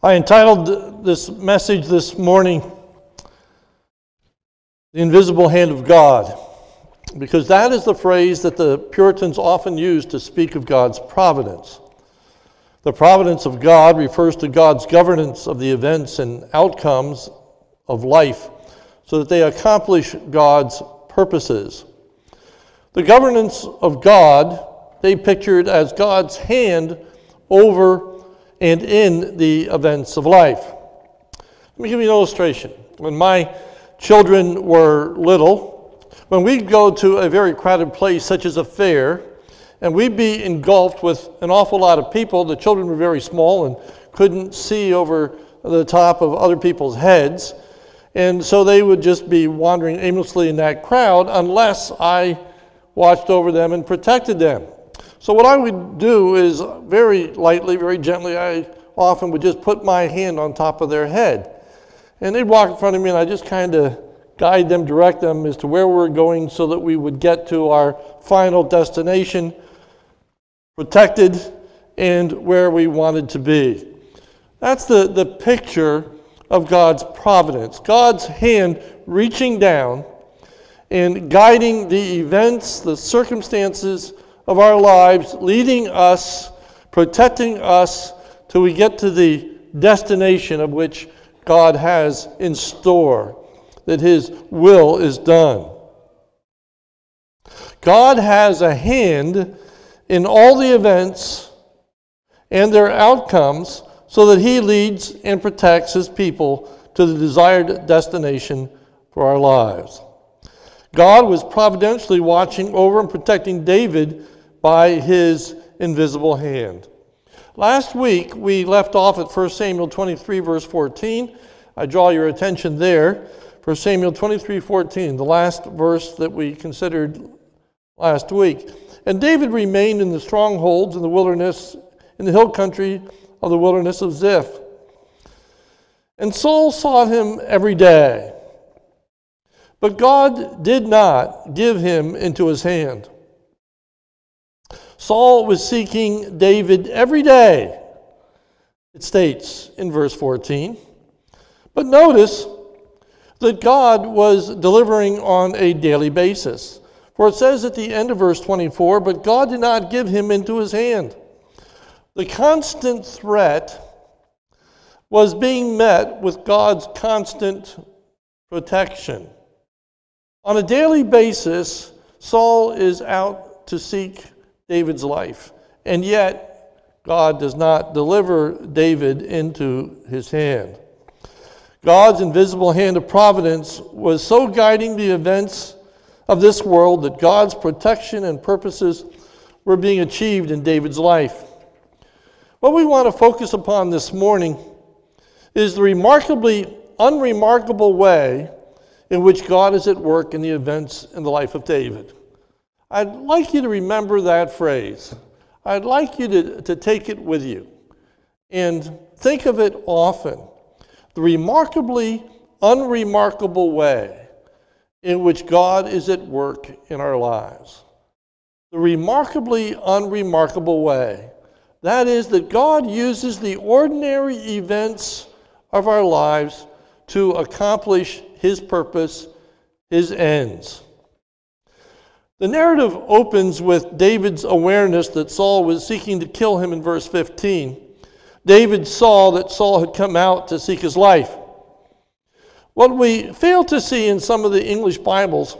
I entitled this message this morning, The Invisible Hand of God, because that is the phrase that the Puritans often used to speak of God's providence. The providence of God refers to God's governance of the events and outcomes of life so that they accomplish God's purposes. The governance of God they pictured as God's hand over and in the events of life. Let me give you an illustration. When my children were little, when we'd go to a very crowded place such as a fair, and we'd be engulfed with an awful lot of people, the children were very small and couldn't see over the top of other people's heads. And so they would just be wandering aimlessly in that crowd unless I watched over them and protected them. So, what I would do is very lightly, very gently, I often would just put my hand on top of their head. And they'd walk in front of me, and I just kind of guide them, direct them as to where we're going so that we would get to our final destination protected and where we wanted to be. That's the, the picture of God's providence. God's hand reaching down and guiding the events, the circumstances, of our lives, leading us, protecting us till we get to the destination of which God has in store, that His will is done. God has a hand in all the events and their outcomes so that He leads and protects His people to the desired destination for our lives. God was providentially watching over and protecting David by his invisible hand. Last week, we left off at 1 Samuel 23, verse 14. I draw your attention there. 1 Samuel 23, 14, the last verse that we considered last week. And David remained in the strongholds in the wilderness, in the hill country of the wilderness of Ziph. And Saul sought him every day. But God did not give him into his hand. Saul was seeking David every day, it states in verse 14. But notice that God was delivering on a daily basis. For it says at the end of verse 24, but God did not give him into his hand. The constant threat was being met with God's constant protection. On a daily basis, Saul is out to seek David's life. And yet, God does not deliver David into his hand. God's invisible hand of providence was so guiding the events of this world that God's protection and purposes were being achieved in David's life. What we want to focus upon this morning is the remarkably unremarkable way in which God is at work in the events in the life of David. I'd like you to remember that phrase. I'd like you to, to take it with you and think of it often. The remarkably unremarkable way in which God is at work in our lives. The remarkably unremarkable way. That is, that God uses the ordinary events of our lives to accomplish His purpose, His ends. The narrative opens with David's awareness that Saul was seeking to kill him in verse 15. David saw that Saul had come out to seek his life. What we fail to see in some of the English Bibles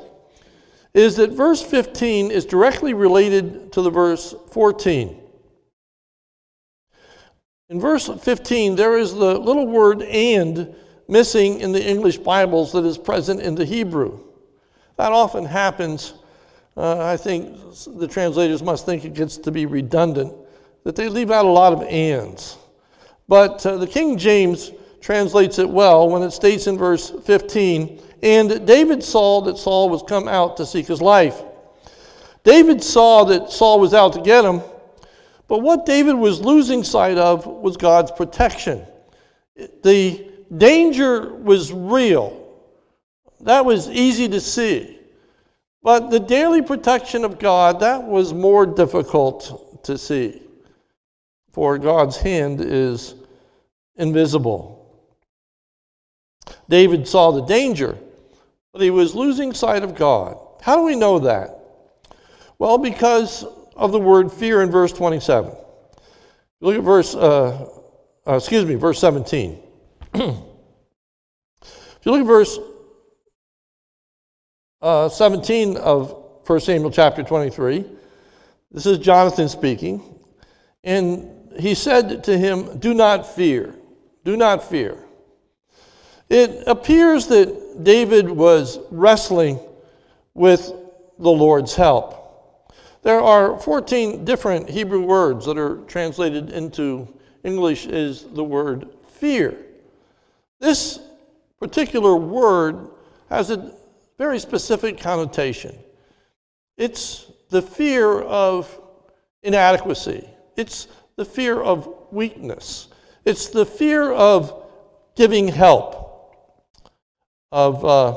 is that verse 15 is directly related to the verse 14. In verse 15, there is the little word and missing in the English Bibles that is present in the Hebrew. That often happens uh, I think the translators must think it gets to be redundant, that they leave out a lot of ands. But uh, the King James translates it well when it states in verse 15, and David saw that Saul was come out to seek his life. David saw that Saul was out to get him, but what David was losing sight of was God's protection. The danger was real. That was easy to see. But the daily protection of God, that was more difficult to see. For God's hand is invisible. David saw the danger, but he was losing sight of God. How do we know that? Well, because of the word fear in verse 27. Look at verse, uh, uh, excuse me, verse 17. if you look at verse uh, 17 of 1 Samuel chapter 23, this is Jonathan speaking, and he said to him, Do not fear, do not fear. It appears that David was wrestling with the Lord's help. There are 14 different Hebrew words that are translated into English as the word fear. This particular word has a very specific connotation. It's the fear of inadequacy, it's the fear of weakness, it's the fear of giving help, of uh,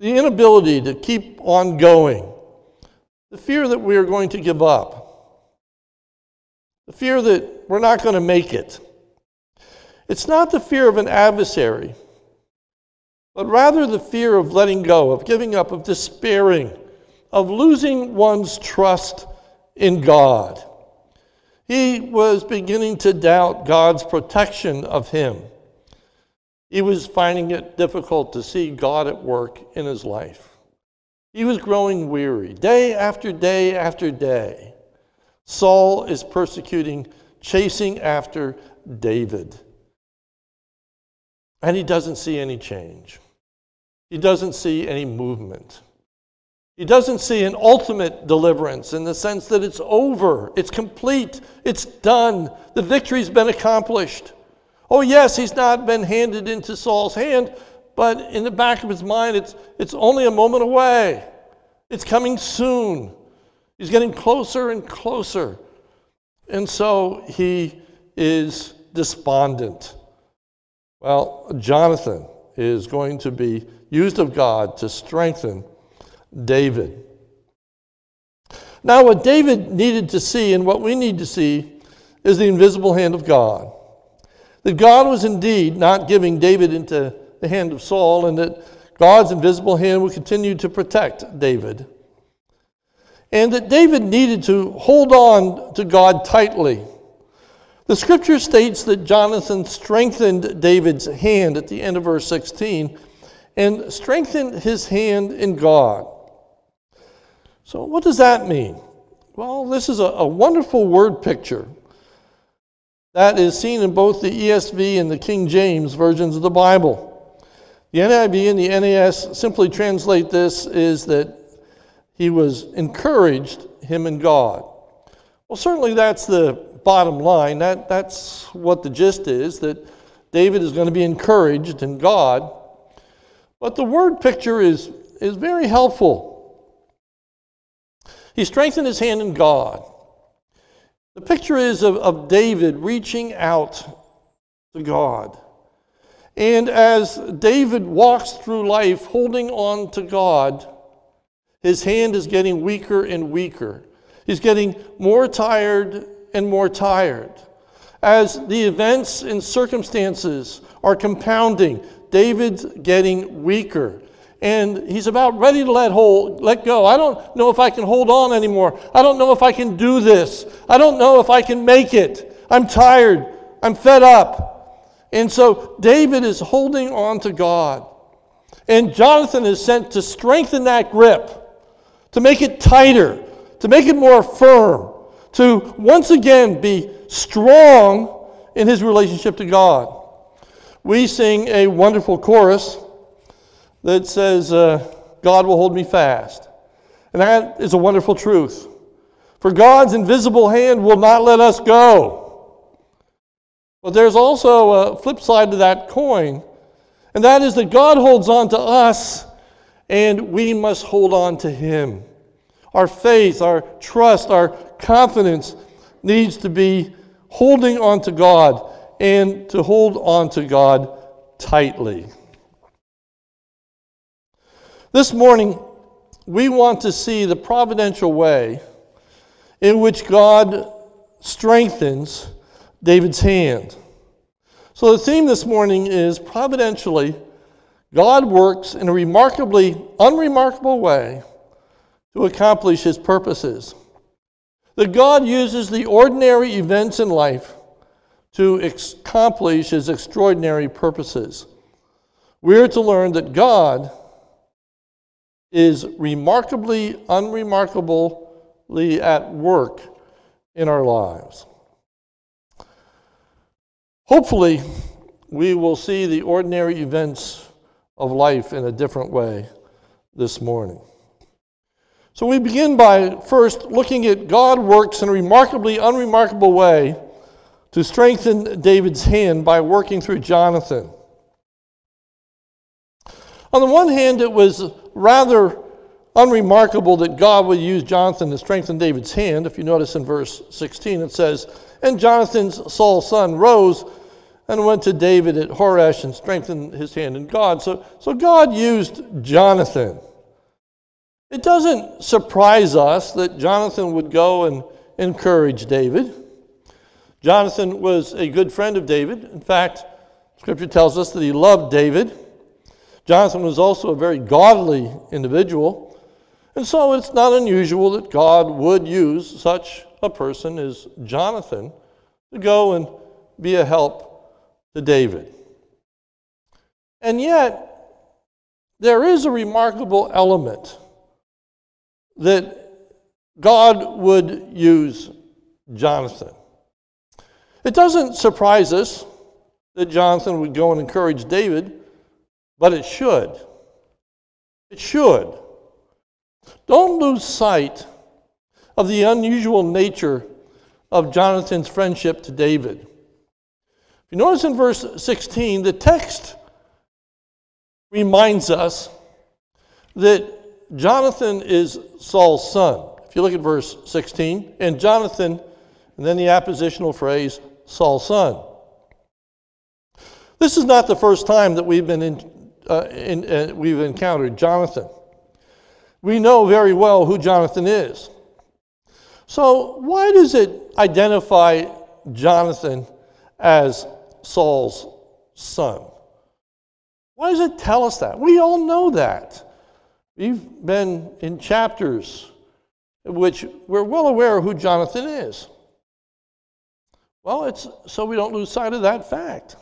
the inability to keep on going, the fear that we are going to give up, the fear that we're not going to make it. It's not the fear of an adversary, but rather the fear of letting go, of giving up, of despairing, of losing one's trust in God. He was beginning to doubt God's protection of him. He was finding it difficult to see God at work in his life. He was growing weary. Day after day after day, Saul is persecuting, chasing after David. And he doesn't see any change. He doesn't see any movement. He doesn't see an ultimate deliverance in the sense that it's over, it's complete, it's done, the victory's been accomplished. Oh, yes, he's not been handed into Saul's hand, but in the back of his mind, it's, it's only a moment away. It's coming soon. He's getting closer and closer. And so he is despondent. Well, Jonathan is going to be used of God to strengthen David. Now, what David needed to see and what we need to see is the invisible hand of God. That God was indeed not giving David into the hand of Saul, and that God's invisible hand would continue to protect David. And that David needed to hold on to God tightly. The scripture states that Jonathan strengthened David's hand at the end of verse 16 and strengthened his hand in God. So, what does that mean? Well, this is a, a wonderful word picture that is seen in both the ESV and the King James versions of the Bible. The NIV and the NAS simply translate this is that he was encouraged, him and God. Well, certainly that's the bottom line. That, that's what the gist is that David is going to be encouraged in God. But the word picture is, is very helpful. He strengthened his hand in God. The picture is of, of David reaching out to God. And as David walks through life holding on to God, his hand is getting weaker and weaker. He's getting more tired and more tired. As the events and circumstances are compounding, David's getting weaker and he's about ready to let hold, let go. I don't know if I can hold on anymore. I don't know if I can do this. I don't know if I can make it. I'm tired. I'm fed up. And so David is holding on to God. And Jonathan is sent to strengthen that grip, to make it tighter, to make it more firm, to once again be strong in his relationship to God. We sing a wonderful chorus that says, uh, God will hold me fast. And that is a wonderful truth. For God's invisible hand will not let us go. But there's also a flip side to that coin, and that is that God holds on to us, and we must hold on to Him. Our faith, our trust, our confidence needs to be holding on to God and to hold on to God tightly. This morning, we want to see the providential way in which God strengthens David's hand. So the theme this morning is providentially, God works in a remarkably unremarkable way to accomplish his purposes. That God uses the ordinary events in life to accomplish his extraordinary purposes. We're to learn that God is remarkably, unremarkably at work in our lives. Hopefully, we will see the ordinary events of life in a different way this morning. So we begin by first looking at God works in a remarkably unremarkable way to strengthen David's hand by working through Jonathan. On the one hand, it was rather unremarkable that God would use Jonathan to strengthen David's hand. If you notice in verse 16, it says, And Jonathan's Saul's son rose and went to David at Horesh and strengthened his hand in God. So, so God used Jonathan. It doesn't surprise us that Jonathan would go and encourage David. Jonathan was a good friend of David. In fact, Scripture tells us that he loved David. Jonathan was also a very godly individual. And so it's not unusual that God would use such a person as Jonathan to go and be a help to David. And yet, there is a remarkable element that God would use Jonathan. It doesn't surprise us that Jonathan would go and encourage David, but it should. It should. Don't lose sight of the unusual nature of Jonathan's friendship to David. If you notice in verse 16, the text reminds us that Jonathan is Saul's son. If you look at verse 16, and Jonathan, and then the appositional phrase, Saul's son. This is not the first time that we've been in, uh, in, uh, we've encountered Jonathan. We know very well who Jonathan is. So why does it identify Jonathan as Saul's son? Why does it tell us that? We all know that. We've been in chapters which we're well aware of who Jonathan is. Well, it's so we don't lose sight of that fact.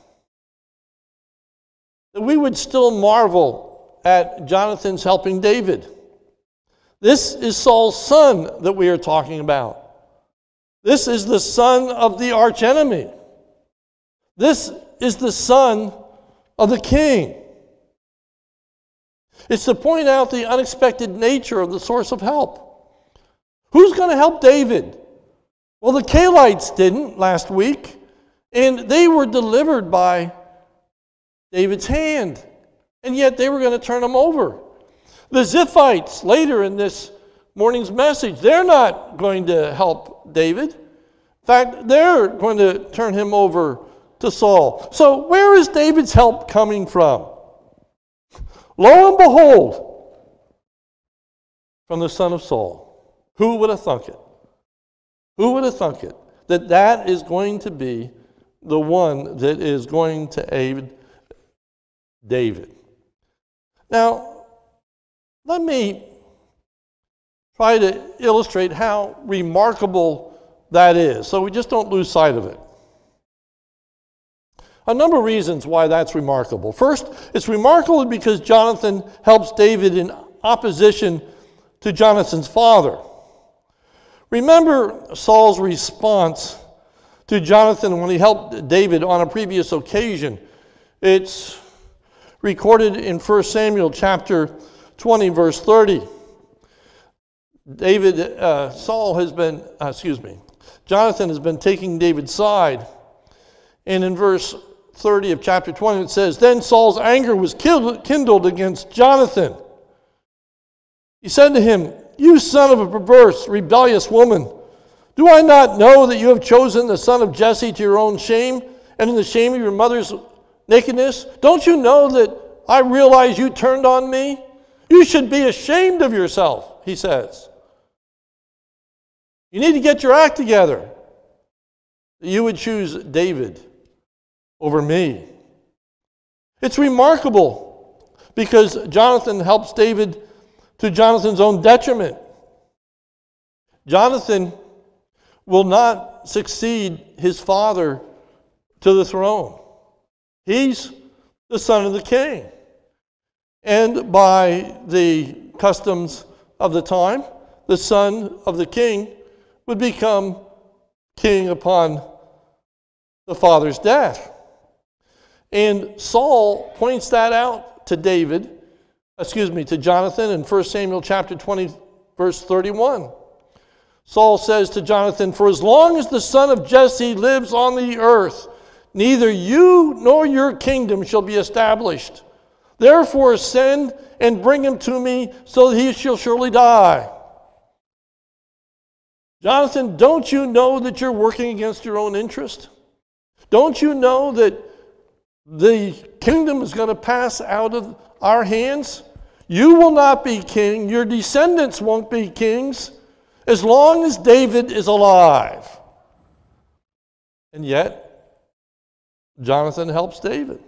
That we would still marvel at Jonathan's helping David. This is Saul's son that we are talking about. This is the son of the archenemy. This is the son of the king. It's to point out the unexpected nature of the source of help. Who's going to help David? Well, the Keilites didn't last week, and they were delivered by David's hand, and yet they were going to turn him over. The Ziphites, later in this morning's message, they're not going to help David. In fact, they're going to turn him over to Saul. So, where is David's help coming from? Lo and behold, from the son of Saul. Who would have thunk it? Who would have thunk it? That that is going to be the one that is going to aid David. Now, let me try to illustrate how remarkable that is so we just don't lose sight of it. A number of reasons why that's remarkable. First, it's remarkable because Jonathan helps David in opposition to Jonathan's father. Remember Saul's response to Jonathan when he helped David on a previous occasion. It's recorded in 1 Samuel chapter 20, verse 30. David, uh, Saul has been, uh, excuse me, Jonathan has been taking David's side. And in verse 30 of chapter 20, it says, Then Saul's anger was kindled against Jonathan. He said to him, You son of a perverse, rebellious woman, do I not know that you have chosen the son of Jesse to your own shame and in the shame of your mother's nakedness? Don't you know that I realize you turned on me? You should be ashamed of yourself, he says. You need to get your act together. you would choose David over me. It's remarkable because Jonathan helps David to Jonathan's own detriment. Jonathan will not succeed his father to the throne. He's the son of the king. And by the customs of the time, the son of the king would become king upon the father's death. And Saul points that out to David, excuse me, to Jonathan in 1 Samuel chapter 20, verse 31. Saul says to Jonathan, For as long as the son of Jesse lives on the earth, neither you nor your kingdom shall be established. Therefore, send and bring him to me, so that he shall surely die. Jonathan, don't you know that you're working against your own interest? Don't you know that the kingdom is going to pass out of our hands? You will not be king, your descendants won't be kings as long as David is alive. And yet, Jonathan helps David.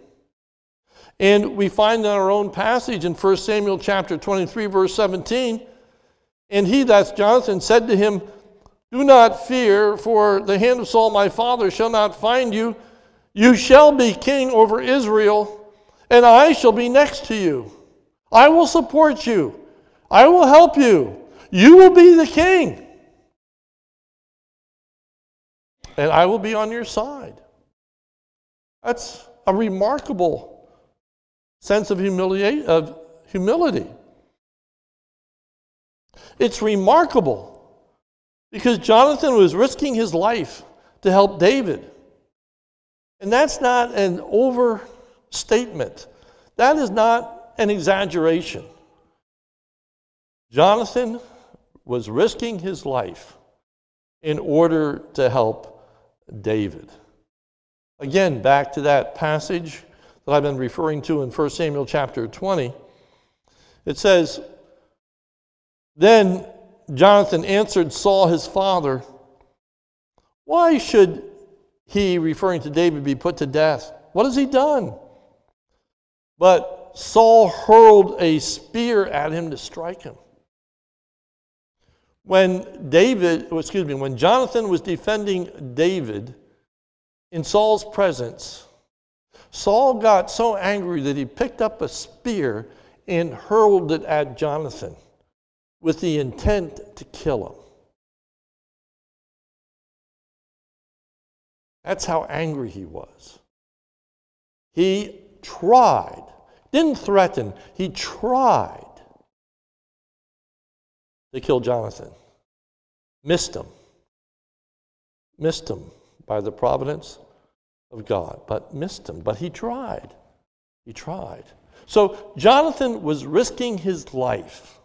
And we find in our own passage in 1 Samuel chapter 23, verse 17, and he, that's Jonathan, said to him, Do not fear, for the hand of Saul my father shall not find you. You shall be king over Israel, and I shall be next to you. I will support you. I will help you. You will be the king. And I will be on your side. That's a remarkable sense of, of humility. It's remarkable because Jonathan was risking his life to help David. And that's not an overstatement, that is not an exaggeration. Jonathan was risking his life in order to help David. Again, back to that passage that I've been referring to in 1 Samuel chapter 20. It says, Then Jonathan answered Saul his father, Why should he, referring to David, be put to death? What has he done? But Saul hurled a spear at him to strike him. When David, oh, excuse me, when Jonathan was defending David in Saul's presence, Saul got so angry that he picked up a spear and hurled it at Jonathan with the intent to kill him. That's how angry he was. He tried, didn't threaten, he tried to kill Jonathan. Missed him. Missed him by the providence of God, but missed him. But he tried. He tried. So Jonathan was risking his life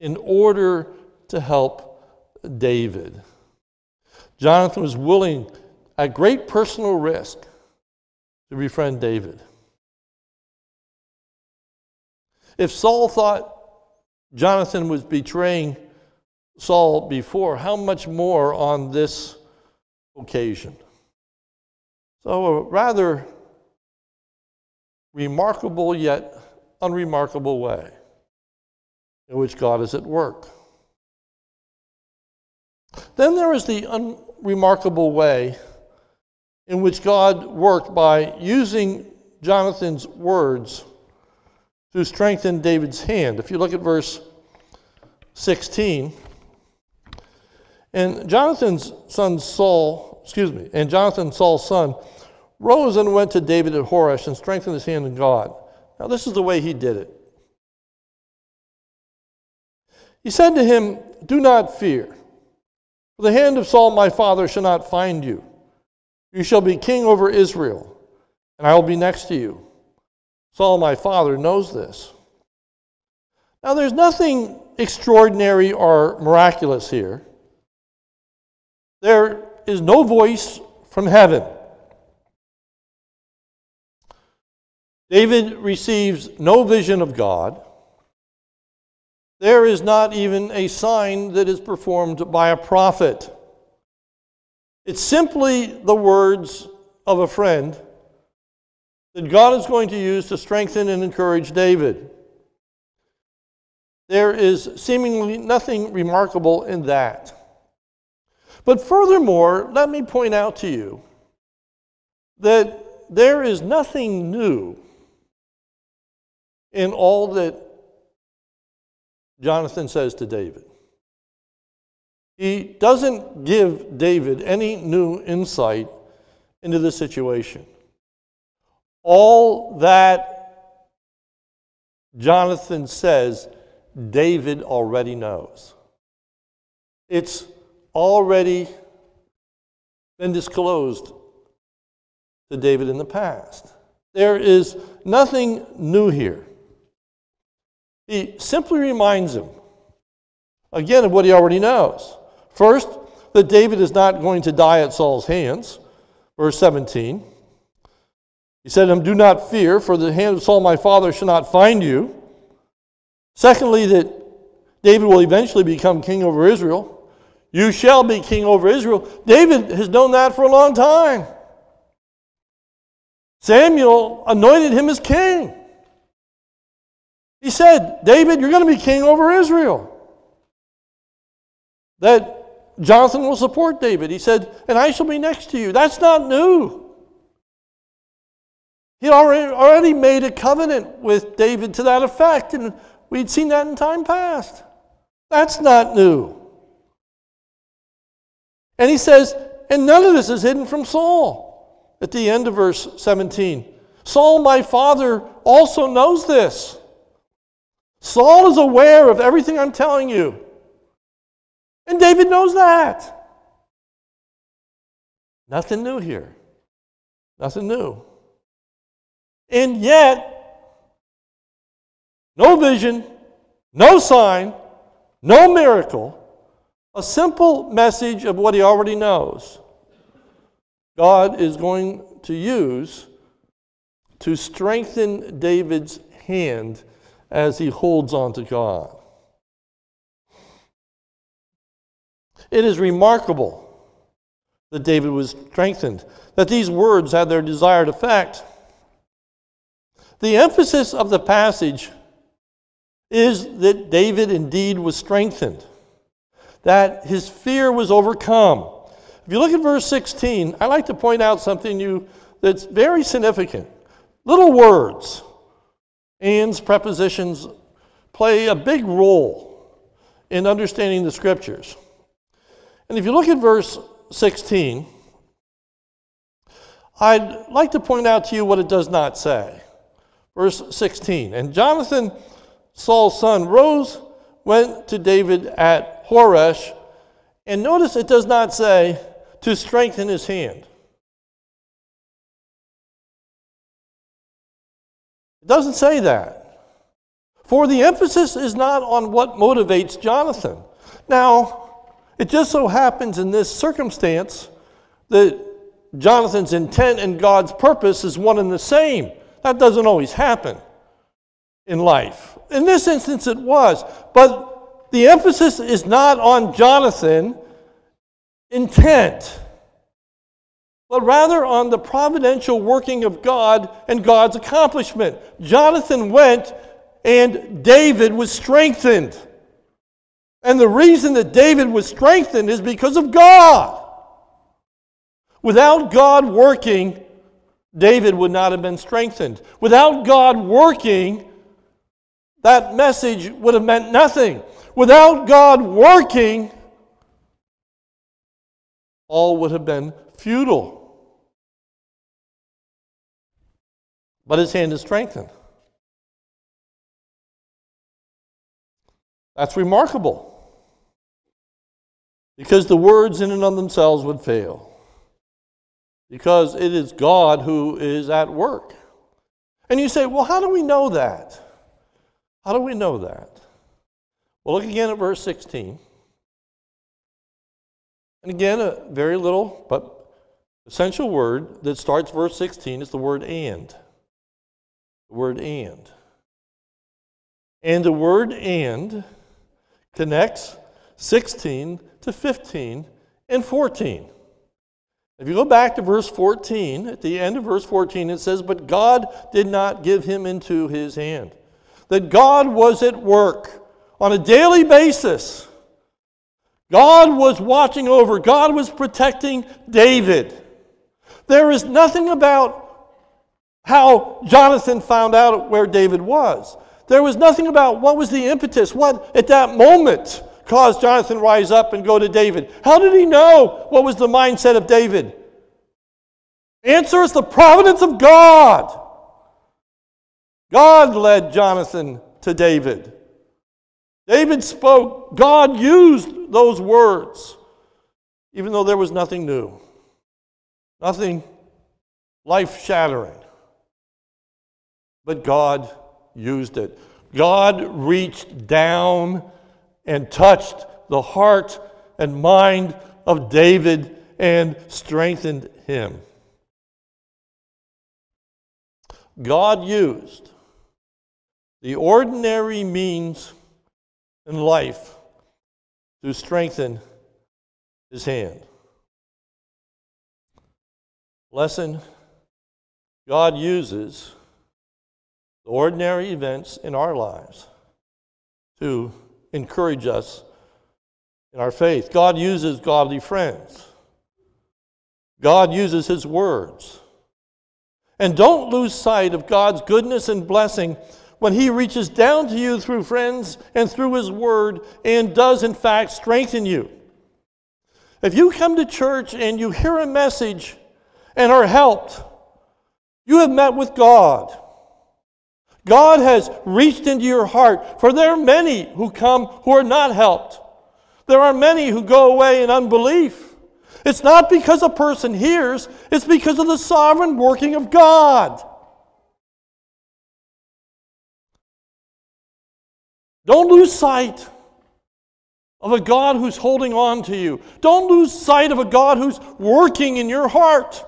in order to help David. Jonathan was willing, at great personal risk, to befriend David. If Saul thought Jonathan was betraying Saul before, how much more on this occasion? So, a rather remarkable yet unremarkable way in which God is at work. Then there is the unremarkable way in which God worked by using Jonathan's words to strengthen David's hand. If you look at verse 16, and Jonathan's son Saul, excuse me, and Jonathan Saul's son rose and went to David at Horesh and strengthened his hand in God. Now, this is the way he did it. He said to him, Do not fear, for the hand of Saul my father shall not find you. You shall be king over Israel, and I will be next to you. Saul, my father, knows this. Now, there's nothing extraordinary or miraculous here. There is no voice from heaven. David receives no vision of God. There is not even a sign that is performed by a prophet. It's simply the words of a friend that God is going to use to strengthen and encourage David. There is seemingly nothing remarkable in that. But furthermore, let me point out to you that there is nothing new in all that Jonathan says to David. He doesn't give David any new insight into the situation. All that Jonathan says, David already knows. It's already been disclosed to David in the past. There is nothing new here. He simply reminds him, again, of what he already knows. First, that David is not going to die at Saul's hands. Verse 17. He said to him, Do not fear, for the hand of Saul my father shall not find you. Secondly, that David will eventually become king over Israel. You shall be king over Israel. David has known that for a long time. Samuel anointed him as king. He said, David, you're going to be king over Israel. That Jonathan will support David. He said, and I shall be next to you. That's not new. He already, already made a covenant with David to that effect, and we'd seen that in time past. That's not new. And he says, and none of this is hidden from Saul. At the end of verse 17, Saul, my father, also knows this. Saul is aware of everything I'm telling you. And David knows that. Nothing new here. Nothing new. And yet, no vision, no sign, no miracle, a simple message of what he already knows. God is going to use to strengthen David's hand as he holds on to God. It is remarkable that David was strengthened, that these words had their desired effect. The emphasis of the passage is that David indeed was strengthened, that his fear was overcome. If you look at verse 16, I like to point out something you that's very significant. Little words, ands, prepositions play a big role in understanding the scriptures. And if you look at verse 16, I'd like to point out to you what it does not say. Verse 16 And Jonathan, Saul's son, rose, went to David at Horesh, and notice it does not say to strengthen his hand. It doesn't say that. For the emphasis is not on what motivates Jonathan. Now, it just so happens in this circumstance that Jonathan's intent and God's purpose is one and the same. That doesn't always happen in life. In this instance, it was. But the emphasis is not on Jonathan intent, but rather on the providential working of God and God's accomplishment. Jonathan went and David was strengthened. And the reason that David was strengthened is because of God. Without God working, David would not have been strengthened. Without God working, that message would have meant nothing. Without God working, all would have been futile. But his hand is strengthened. That's remarkable. Because the words in and of themselves would fail because it is God who is at work. And you say, well, how do we know that? How do we know that? Well, look again at verse 16. And again, a very little but essential word that starts verse 16 is the word and. The word and. And the word and connects 16 to 15 and 14. If you go back to verse 14, at the end of verse 14, it says, But God did not give him into his hand. That God was at work on a daily basis. God was watching over, God was protecting David. There is nothing about how Jonathan found out where David was. There was nothing about what was the impetus, what at that moment caused Jonathan rise up and go to David. How did he know what was the mindset of David? Answer is the providence of God. God led Jonathan to David. David spoke, God used those words, even though there was nothing new, nothing life shattering. But God used it. God reached down and touched the heart and mind of David and strengthened him. God used the ordinary means in life to strengthen his hand. Lesson God uses the ordinary events in our lives to encourage us in our faith. God uses godly friends. God uses His words. And don't lose sight of God's goodness and blessing when He reaches down to you through friends and through His Word and does, in fact, strengthen you. If you come to church and you hear a message and are helped, you have met with God. God has reached into your heart, for there are many who come who are not helped. There are many who go away in unbelief. It's not because a person hears, it's because of the sovereign working of God. Don't lose sight of a God who's holding on to you. Don't lose sight of a God who's working in your heart.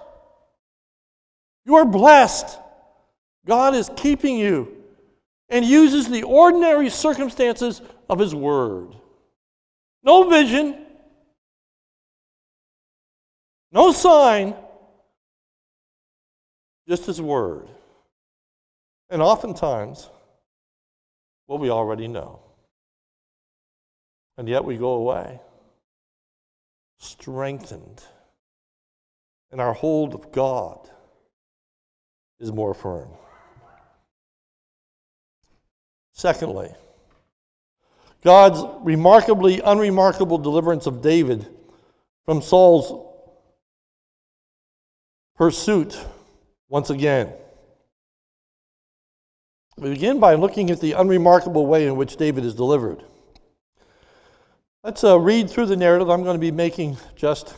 You are blessed. God is keeping you and uses the ordinary circumstances of His Word. No vision, no sign, just His Word. And oftentimes, what we already know. And yet we go away strengthened, and our hold of God is more firm. Secondly, God's remarkably unremarkable deliverance of David from Saul's pursuit once again. We begin by looking at the unremarkable way in which David is delivered. Let's uh, read through the narrative. I'm going to be making just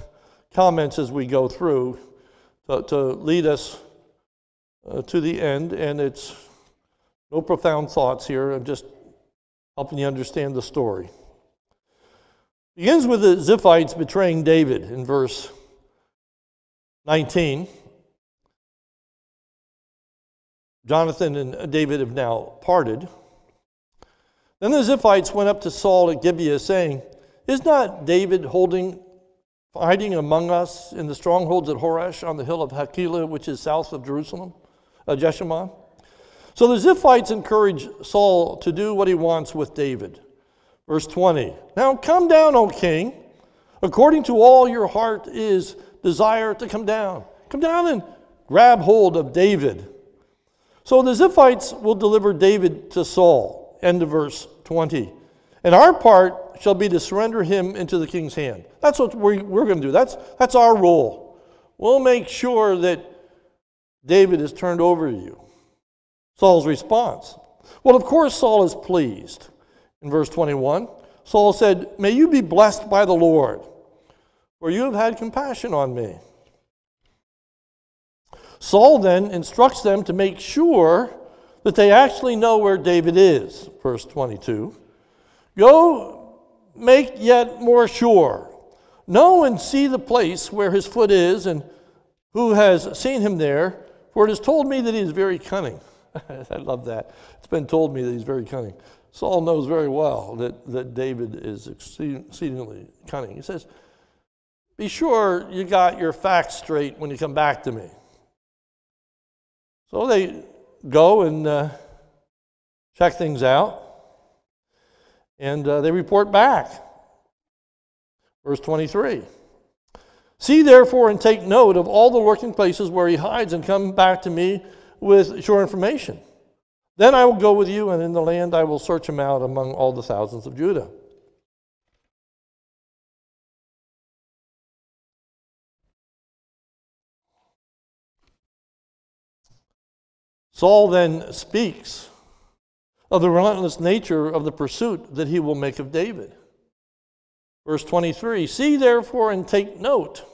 comments as we go through to, to lead us uh, to the end, and it's no profound thoughts here. I'm just helping you understand the story. It begins with the Ziphites betraying David in verse 19. Jonathan and David have now parted. Then the Ziphites went up to Saul at Gibeah, saying, Is not David holding, hiding among us in the strongholds at Horesh on the hill of Hakilah, which is south of Jerusalem, uh, Jeshimon? So the Ziphites encourage Saul to do what he wants with David. Verse 20 Now come down, O king, according to all your heart is desire to come down. Come down and grab hold of David. So the Ziphites will deliver David to Saul. End of verse 20. And our part shall be to surrender him into the king's hand. That's what we, we're going to do. That's, that's our role. We'll make sure that David is turned over to you. Saul's response. Well, of course, Saul is pleased. In verse 21, Saul said, May you be blessed by the Lord, for you have had compassion on me. Saul then instructs them to make sure that they actually know where David is. Verse 22. Go make yet more sure. Know and see the place where his foot is, and who has seen him there, for it is told me that he is very cunning. I love that. It's been told me that he's very cunning. Saul knows very well that, that David is exceedingly cunning. He says, be sure you got your facts straight when you come back to me. So they go and uh, check things out, and uh, they report back. Verse 23. See therefore and take note of all the lurking places where he hides and come back to me with sure information. Then I will go with you, and in the land I will search him out among all the thousands of Judah. Saul then speaks of the relentless nature of the pursuit that he will make of David. Verse 23 See therefore and take note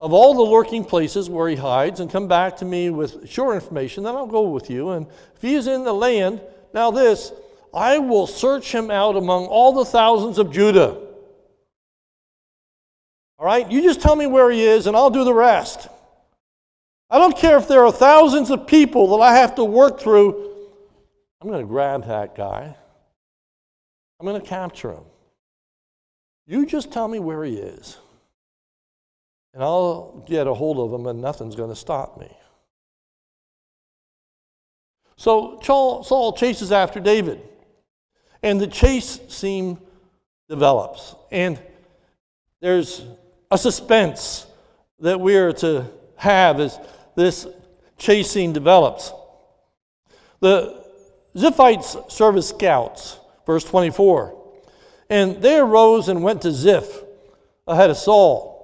of all the lurking places where he hides, and come back to me with sure information, then I'll go with you. And if he is in the land, now this, I will search him out among all the thousands of Judah. All right? You just tell me where he is, and I'll do the rest. I don't care if there are thousands of people that I have to work through. I'm going to grab that guy. I'm going to capture him. You just tell me where he is, and I'll get a hold of him, and nothing's going to stop me. So Saul chases after David, and the chase scene develops, and there's a suspense that we are to have as this chasing develops. The Ziphites serve as scouts, verse 24. And they arose and went to Ziph ahead of Saul.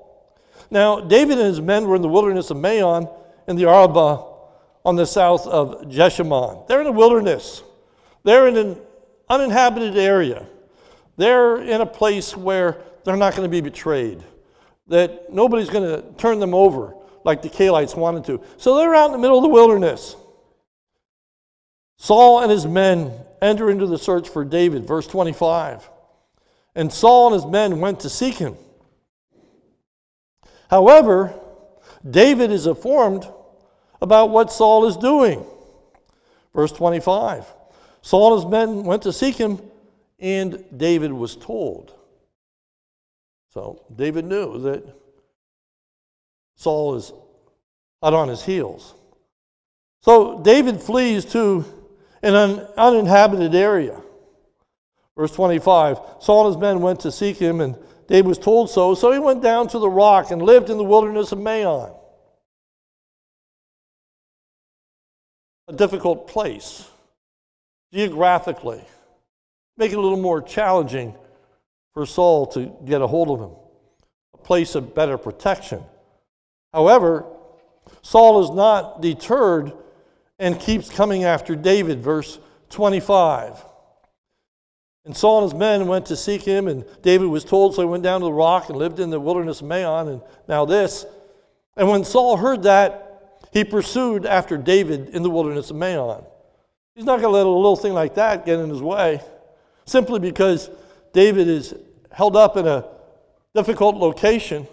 Now, David and his men were in the wilderness of Maon in the Arabah on the south of Jeshimon. They're in the wilderness, they're in an uninhabited area. They're in a place where they're not going to be betrayed, that nobody's going to turn them over like the Keilites wanted to. So they're out in the middle of the wilderness. Saul and his men enter into the search for David, verse 25. And Saul and his men went to seek him. However, David is informed about what Saul is doing. Verse 25. Saul and his men went to seek him, and David was told. So David knew that Saul is out on his heels. So David flees to an uninhabited area. Verse 25 Saul and his men went to seek him, and David was told so. So he went down to the rock and lived in the wilderness of Maon. A difficult place geographically, make it a little more challenging for Saul to get a hold of him, a place of better protection. However, Saul is not deterred and keeps coming after David, verse 25. And Saul and his men went to seek him, and David was told, so he went down to the rock and lived in the wilderness of Maon. And now this. And when Saul heard that, he pursued after David in the wilderness of Maon. He's not going to let a little thing like that get in his way, simply because David is held up in a difficult location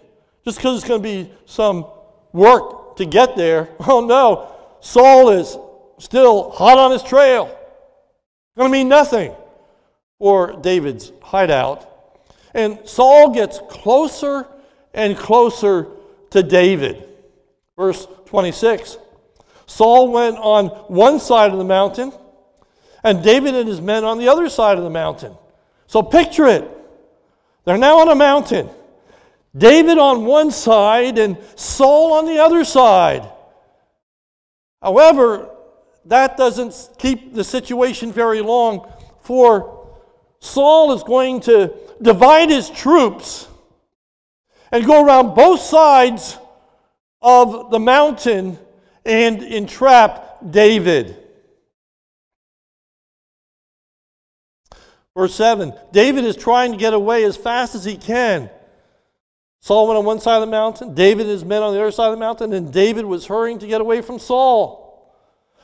just because it's going to be some work to get there. Oh no, Saul is still hot on his trail. Going to mean nothing for David's hideout. And Saul gets closer and closer to David. Verse 26 Saul went on one side of the mountain, and David and his men on the other side of the mountain. So picture it. They're now on a mountain. David on one side and Saul on the other side. However, that doesn't keep the situation very long, for Saul is going to divide his troops and go around both sides of the mountain and entrap David. Verse 7 David is trying to get away as fast as he can. Saul went on one side of the mountain, David and his men on the other side of the mountain, and David was hurrying to get away from Saul.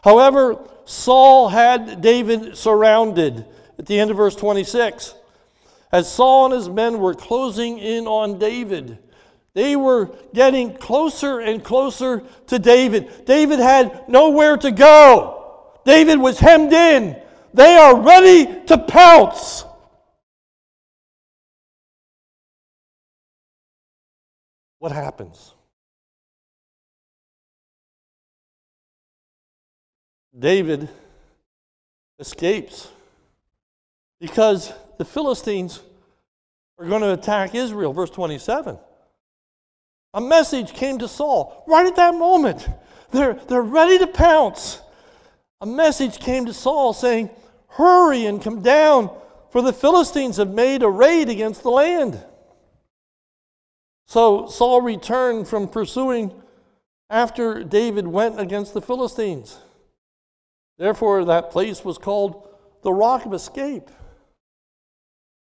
However, Saul had David surrounded at the end of verse 26. As Saul and his men were closing in on David, they were getting closer and closer to David. David had nowhere to go. David was hemmed in. They are ready to pounce. what happens? David escapes because the Philistines are going to attack Israel, verse 27. A message came to Saul right at that moment. They're, they're ready to pounce. A message came to Saul saying, Hurry and come down, for the Philistines have made a raid against the land. So Saul returned from pursuing after David went against the Philistines. Therefore, that place was called the Rock of Escape.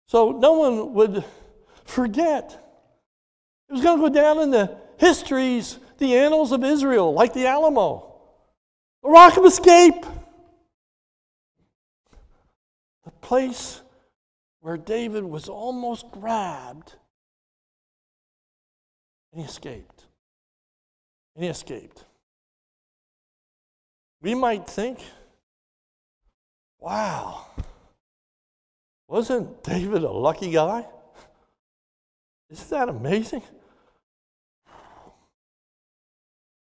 So no one would forget. It was going to go down in the histories, the annals of Israel, like the Alamo. The Rock of Escape. The place where David was almost grabbed and he escaped. And he escaped. We might think, wow, wasn't David a lucky guy? Isn't that amazing?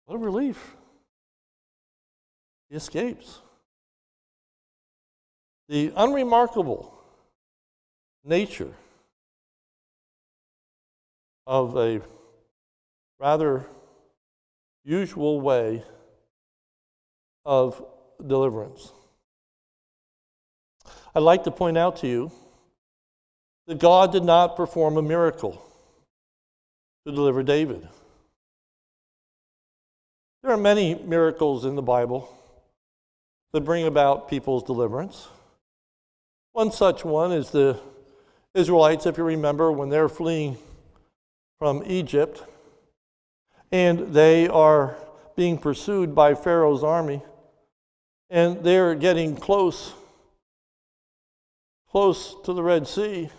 What a relief. He escapes. The unremarkable nature of a rather usual way of deliverance. I'd like to point out to you that God did not perform a miracle to deliver David. There are many miracles in the Bible that bring about people's deliverance. One such one is the Israelites, if you remember, when they're fleeing from Egypt and they are being pursued by Pharaoh's army and they're getting close close to the Red Sea,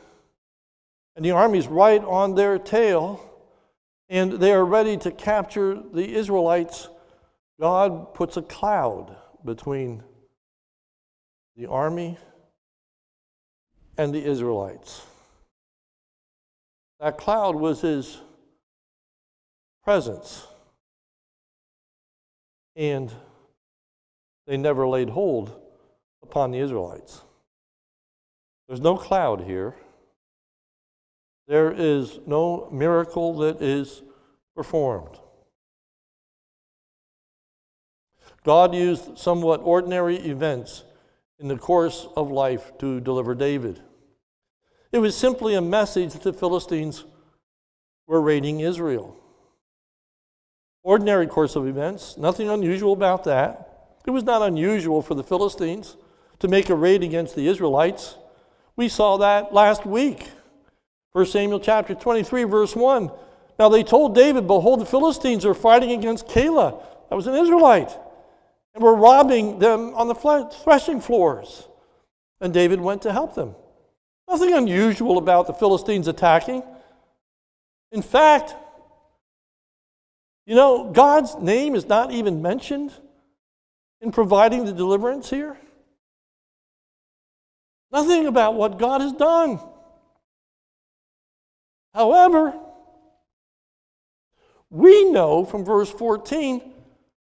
and the army's right on their tail, and they are ready to capture the Israelites. God puts a cloud between the army and the Israelites. That cloud was his presence. And they never laid hold upon the Israelites. There's no cloud here. There is no miracle that is performed. God used somewhat ordinary events in the course of life to deliver David. It was simply a message that the Philistines were raiding Israel. Ordinary course of events, nothing unusual about that. It was not unusual for the Philistines to make a raid against the Israelites. We saw that last week. 1 Samuel chapter 23, verse 1. Now they told David, Behold, the Philistines are fighting against Keilah. That was an Israelite. And were robbing them on the threshing floors. And David went to help them. Nothing unusual about the Philistines attacking. In fact, you know, God's name is not even mentioned in providing the deliverance here. Nothing about what God has done. However, we know from verse 14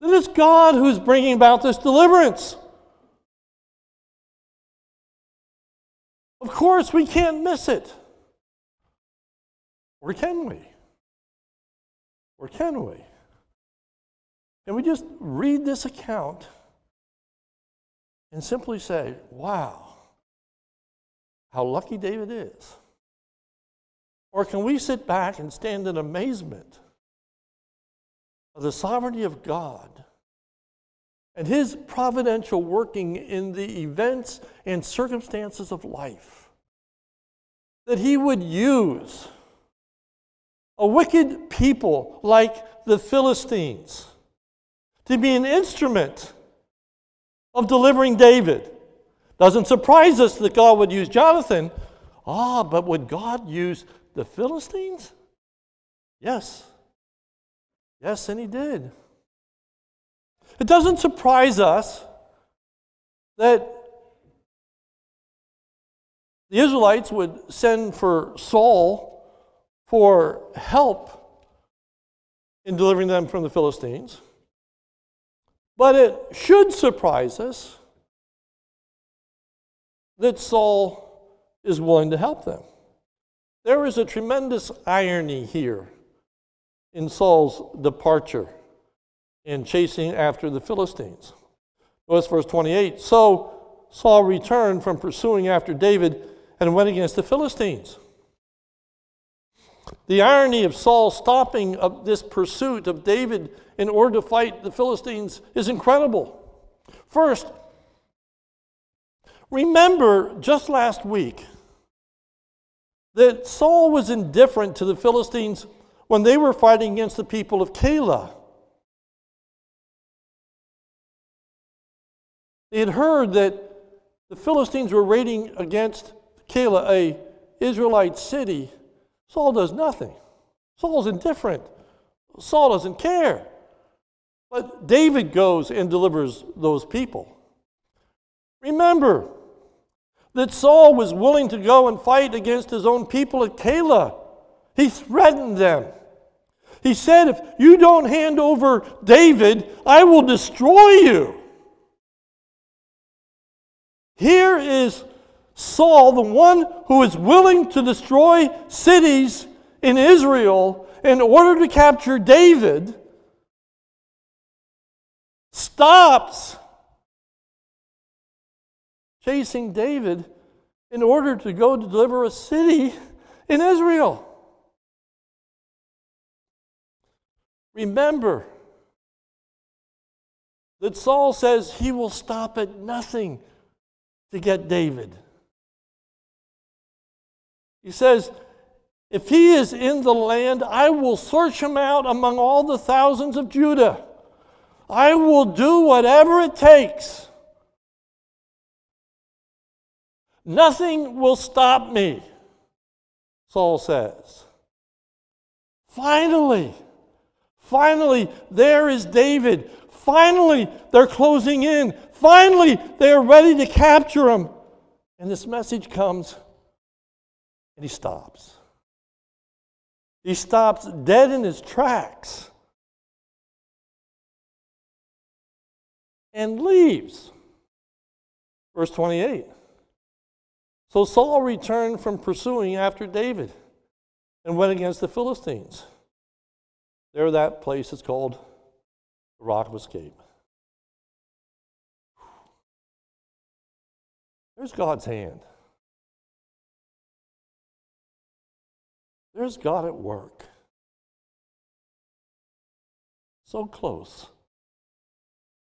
that it's God who's bringing about this deliverance. Of course, we can't miss it. Or can we? Or can we? Can we just read this account and simply say, wow, how lucky David is? Or can we sit back and stand in amazement of the sovereignty of God and His providential working in the events and circumstances of life? That He would use a wicked people like the Philistines to be an instrument of delivering David. Doesn't surprise us that God would use Jonathan. Ah, but would God use the Philistines? Yes. Yes, and he did. It doesn't surprise us that the Israelites would send for Saul for help in delivering them from the Philistines. But it should surprise us that Saul is willing to help them. There is a tremendous irony here in Saul's departure and chasing after the Philistines. Notice verse 28. So Saul returned from pursuing after David and went against the Philistines. The irony of Saul stopping of this pursuit of David in order to fight the Philistines is incredible. First, remember just last week that Saul was indifferent to the Philistines when they were fighting against the people of Keilah. They had heard that the Philistines were raiding against Keilah, a Israelite city. Saul does nothing. Saul's indifferent. Saul doesn't care. But David goes and delivers those people. Remember that Saul was willing to go and fight against his own people at Keilah. He threatened them. He said, If you don't hand over David, I will destroy you. Here is Saul, the one who is willing to destroy cities in Israel in order to capture David, stops chasing David in order to go to deliver a city in Israel. Remember that Saul says he will stop at nothing to get David. He says, If he is in the land, I will search him out among all the thousands of Judah. I will do whatever it takes. Nothing will stop me, Saul says. Finally, finally, there is David. Finally, they're closing in. Finally, they are ready to capture him. And this message comes, and he stops. He stops dead in his tracks and leaves. Verse 28. So Saul returned from pursuing after David and went against the Philistines. There, that place is called the Rock of Escape. There's God's hand. There's God at work. So close.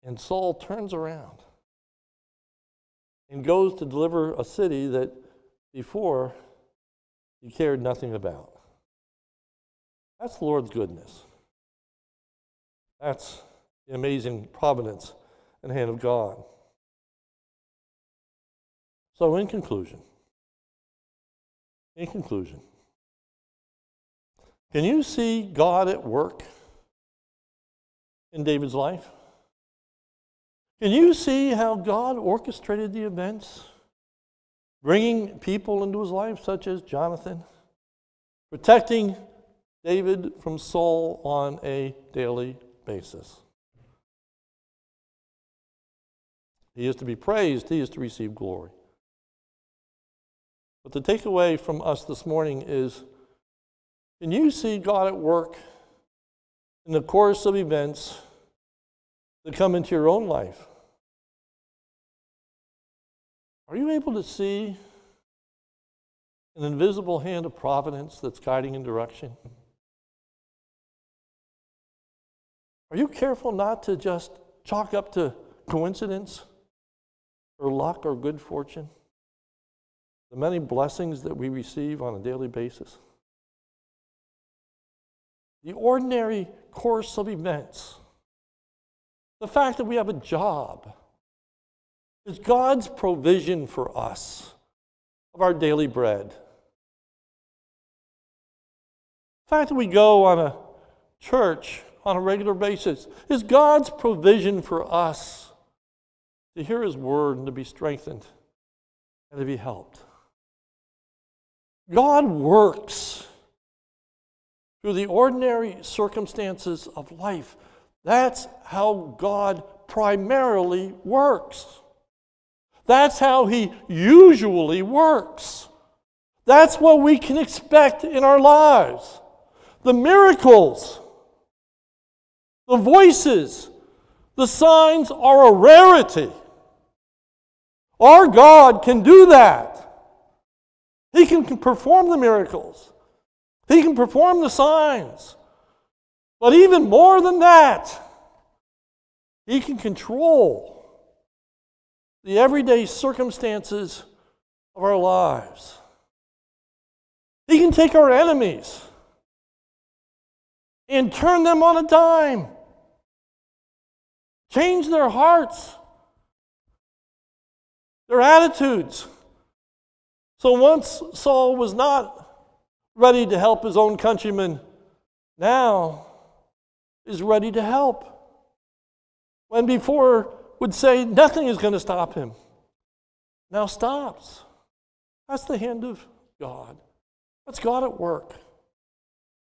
And Saul turns around and goes to deliver a city that before he cared nothing about. That's the Lord's goodness. That's the amazing providence and hand of God. So, in conclusion, in conclusion, can you see God at work in David's life? Can you see how God orchestrated the events, bringing people into his life, such as Jonathan, protecting David from Saul on a daily basis? He is to be praised, he is to receive glory. But the takeaway from us this morning is can you see God at work in the course of events that come into your own life? Are you able to see an invisible hand of providence that's guiding in direction? Are you careful not to just chalk up to coincidence or luck or good fortune? The many blessings that we receive on a daily basis. The ordinary course of events. The fact that we have a job is God's provision for us of our daily bread. The fact that we go on a church on a regular basis is God's provision for us to hear His word and to be strengthened and to be helped. God works through the ordinary circumstances of life. That's how God primarily works. That's how He usually works. That's what we can expect in our lives. The miracles, the voices, the signs are a rarity. Our God can do that. He can perform the miracles. He can perform the signs. But even more than that, He can control the everyday circumstances of our lives. He can take our enemies and turn them on a dime, change their hearts, their attitudes. So once Saul was not ready to help his own countrymen, now is ready to help. When before would say nothing is going to stop him, now stops. That's the hand of God. That's God at work.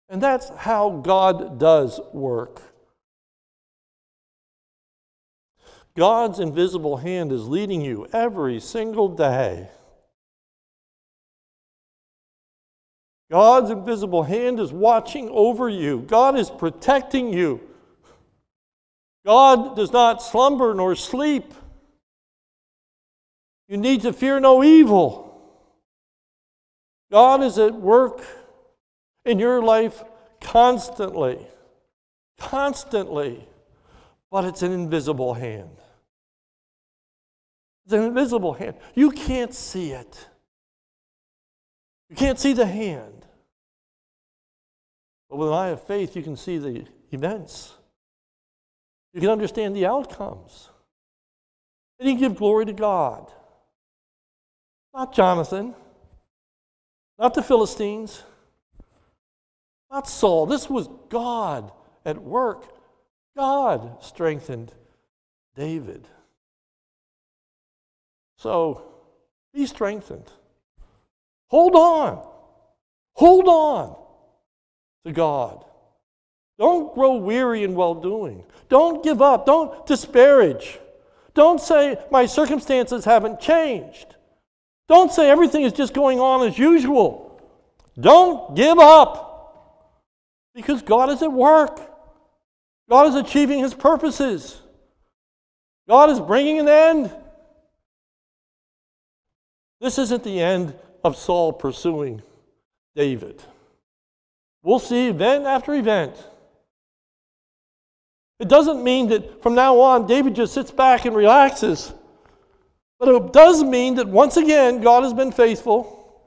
And that's how God does work. God's invisible hand is leading you every single day. God's invisible hand is watching over you. God is protecting you. God does not slumber nor sleep. You need to fear no evil. God is at work in your life constantly. Constantly. But it's an invisible hand. It's an invisible hand. You can't see it. You can't see the hand. But with an eye of faith, you can see the events. You can understand the outcomes. And you give glory to God. Not Jonathan, not the Philistines, not Saul. This was God at work. God strengthened David. So be strengthened. Hold on. Hold on to God. Don't grow weary in well doing. Don't give up. Don't disparage. Don't say, My circumstances haven't changed. Don't say everything is just going on as usual. Don't give up because God is at work. God is achieving his purposes. God is bringing an end. This isn't the end of Saul pursuing David. We'll see event after event. It doesn't mean that from now on David just sits back and relaxes. But it does mean that once again God has been faithful.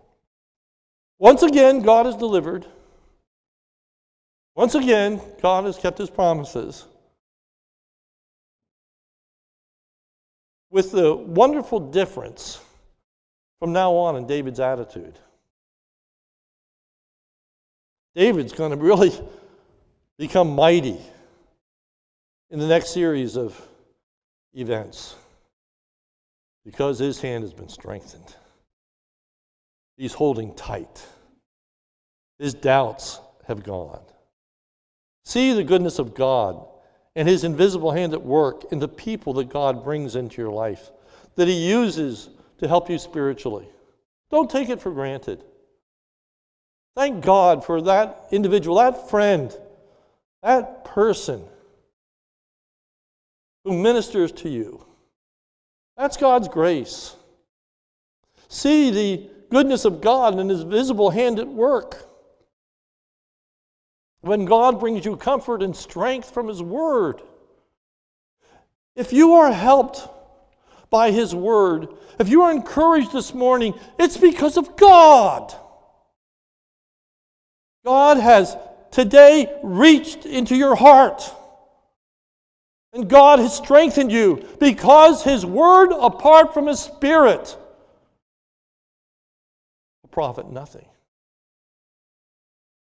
Once again God has delivered. Once again God has kept his promises. With the wonderful difference from now on in David's attitude. David's going to really become mighty in the next series of events because his hand has been strengthened. He's holding tight. His doubts have gone. See the goodness of God and his invisible hand at work in the people that God brings into your life, that he uses to help you spiritually. Don't take it for granted. Thank God for that individual, that friend, that person who ministers to you. That's God's grace. See the goodness of God and His visible hand at work. When God brings you comfort and strength from His Word. If you are helped by His Word, if you are encouraged this morning, it's because of God. God has today reached into your heart. And God has strengthened you because His Word, apart from His Spirit, will profit nothing.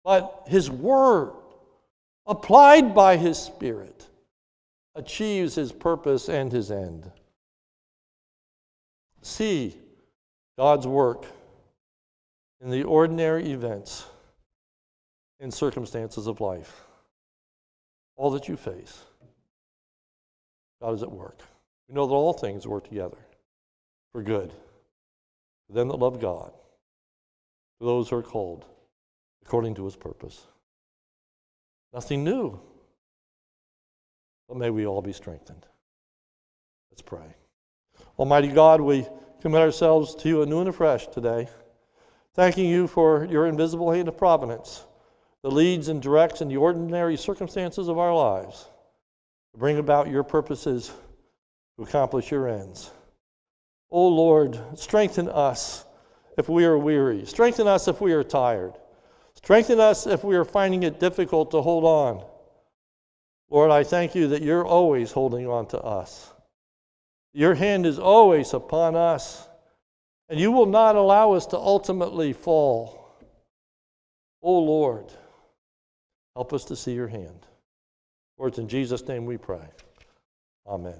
But His Word, applied by His Spirit, achieves His purpose and His end. See God's work in the ordinary events in circumstances of life, all that you face, God is at work. We know that all things work together for good, for them that love God, for those who are called according to his purpose. Nothing new, but may we all be strengthened. Let's pray. Almighty God, we commit ourselves to you anew and afresh today, thanking you for your invisible hand of providence that leads and directs in the ordinary circumstances of our lives to bring about your purposes to accomplish your ends. O oh Lord, strengthen us if we are weary. Strengthen us if we are tired. Strengthen us if we are finding it difficult to hold on. Lord, I thank you that you're always holding on to us. Your hand is always upon us, and you will not allow us to ultimately fall. O oh Lord, help us to see your hand. For it's in Jesus' name we pray. Amen.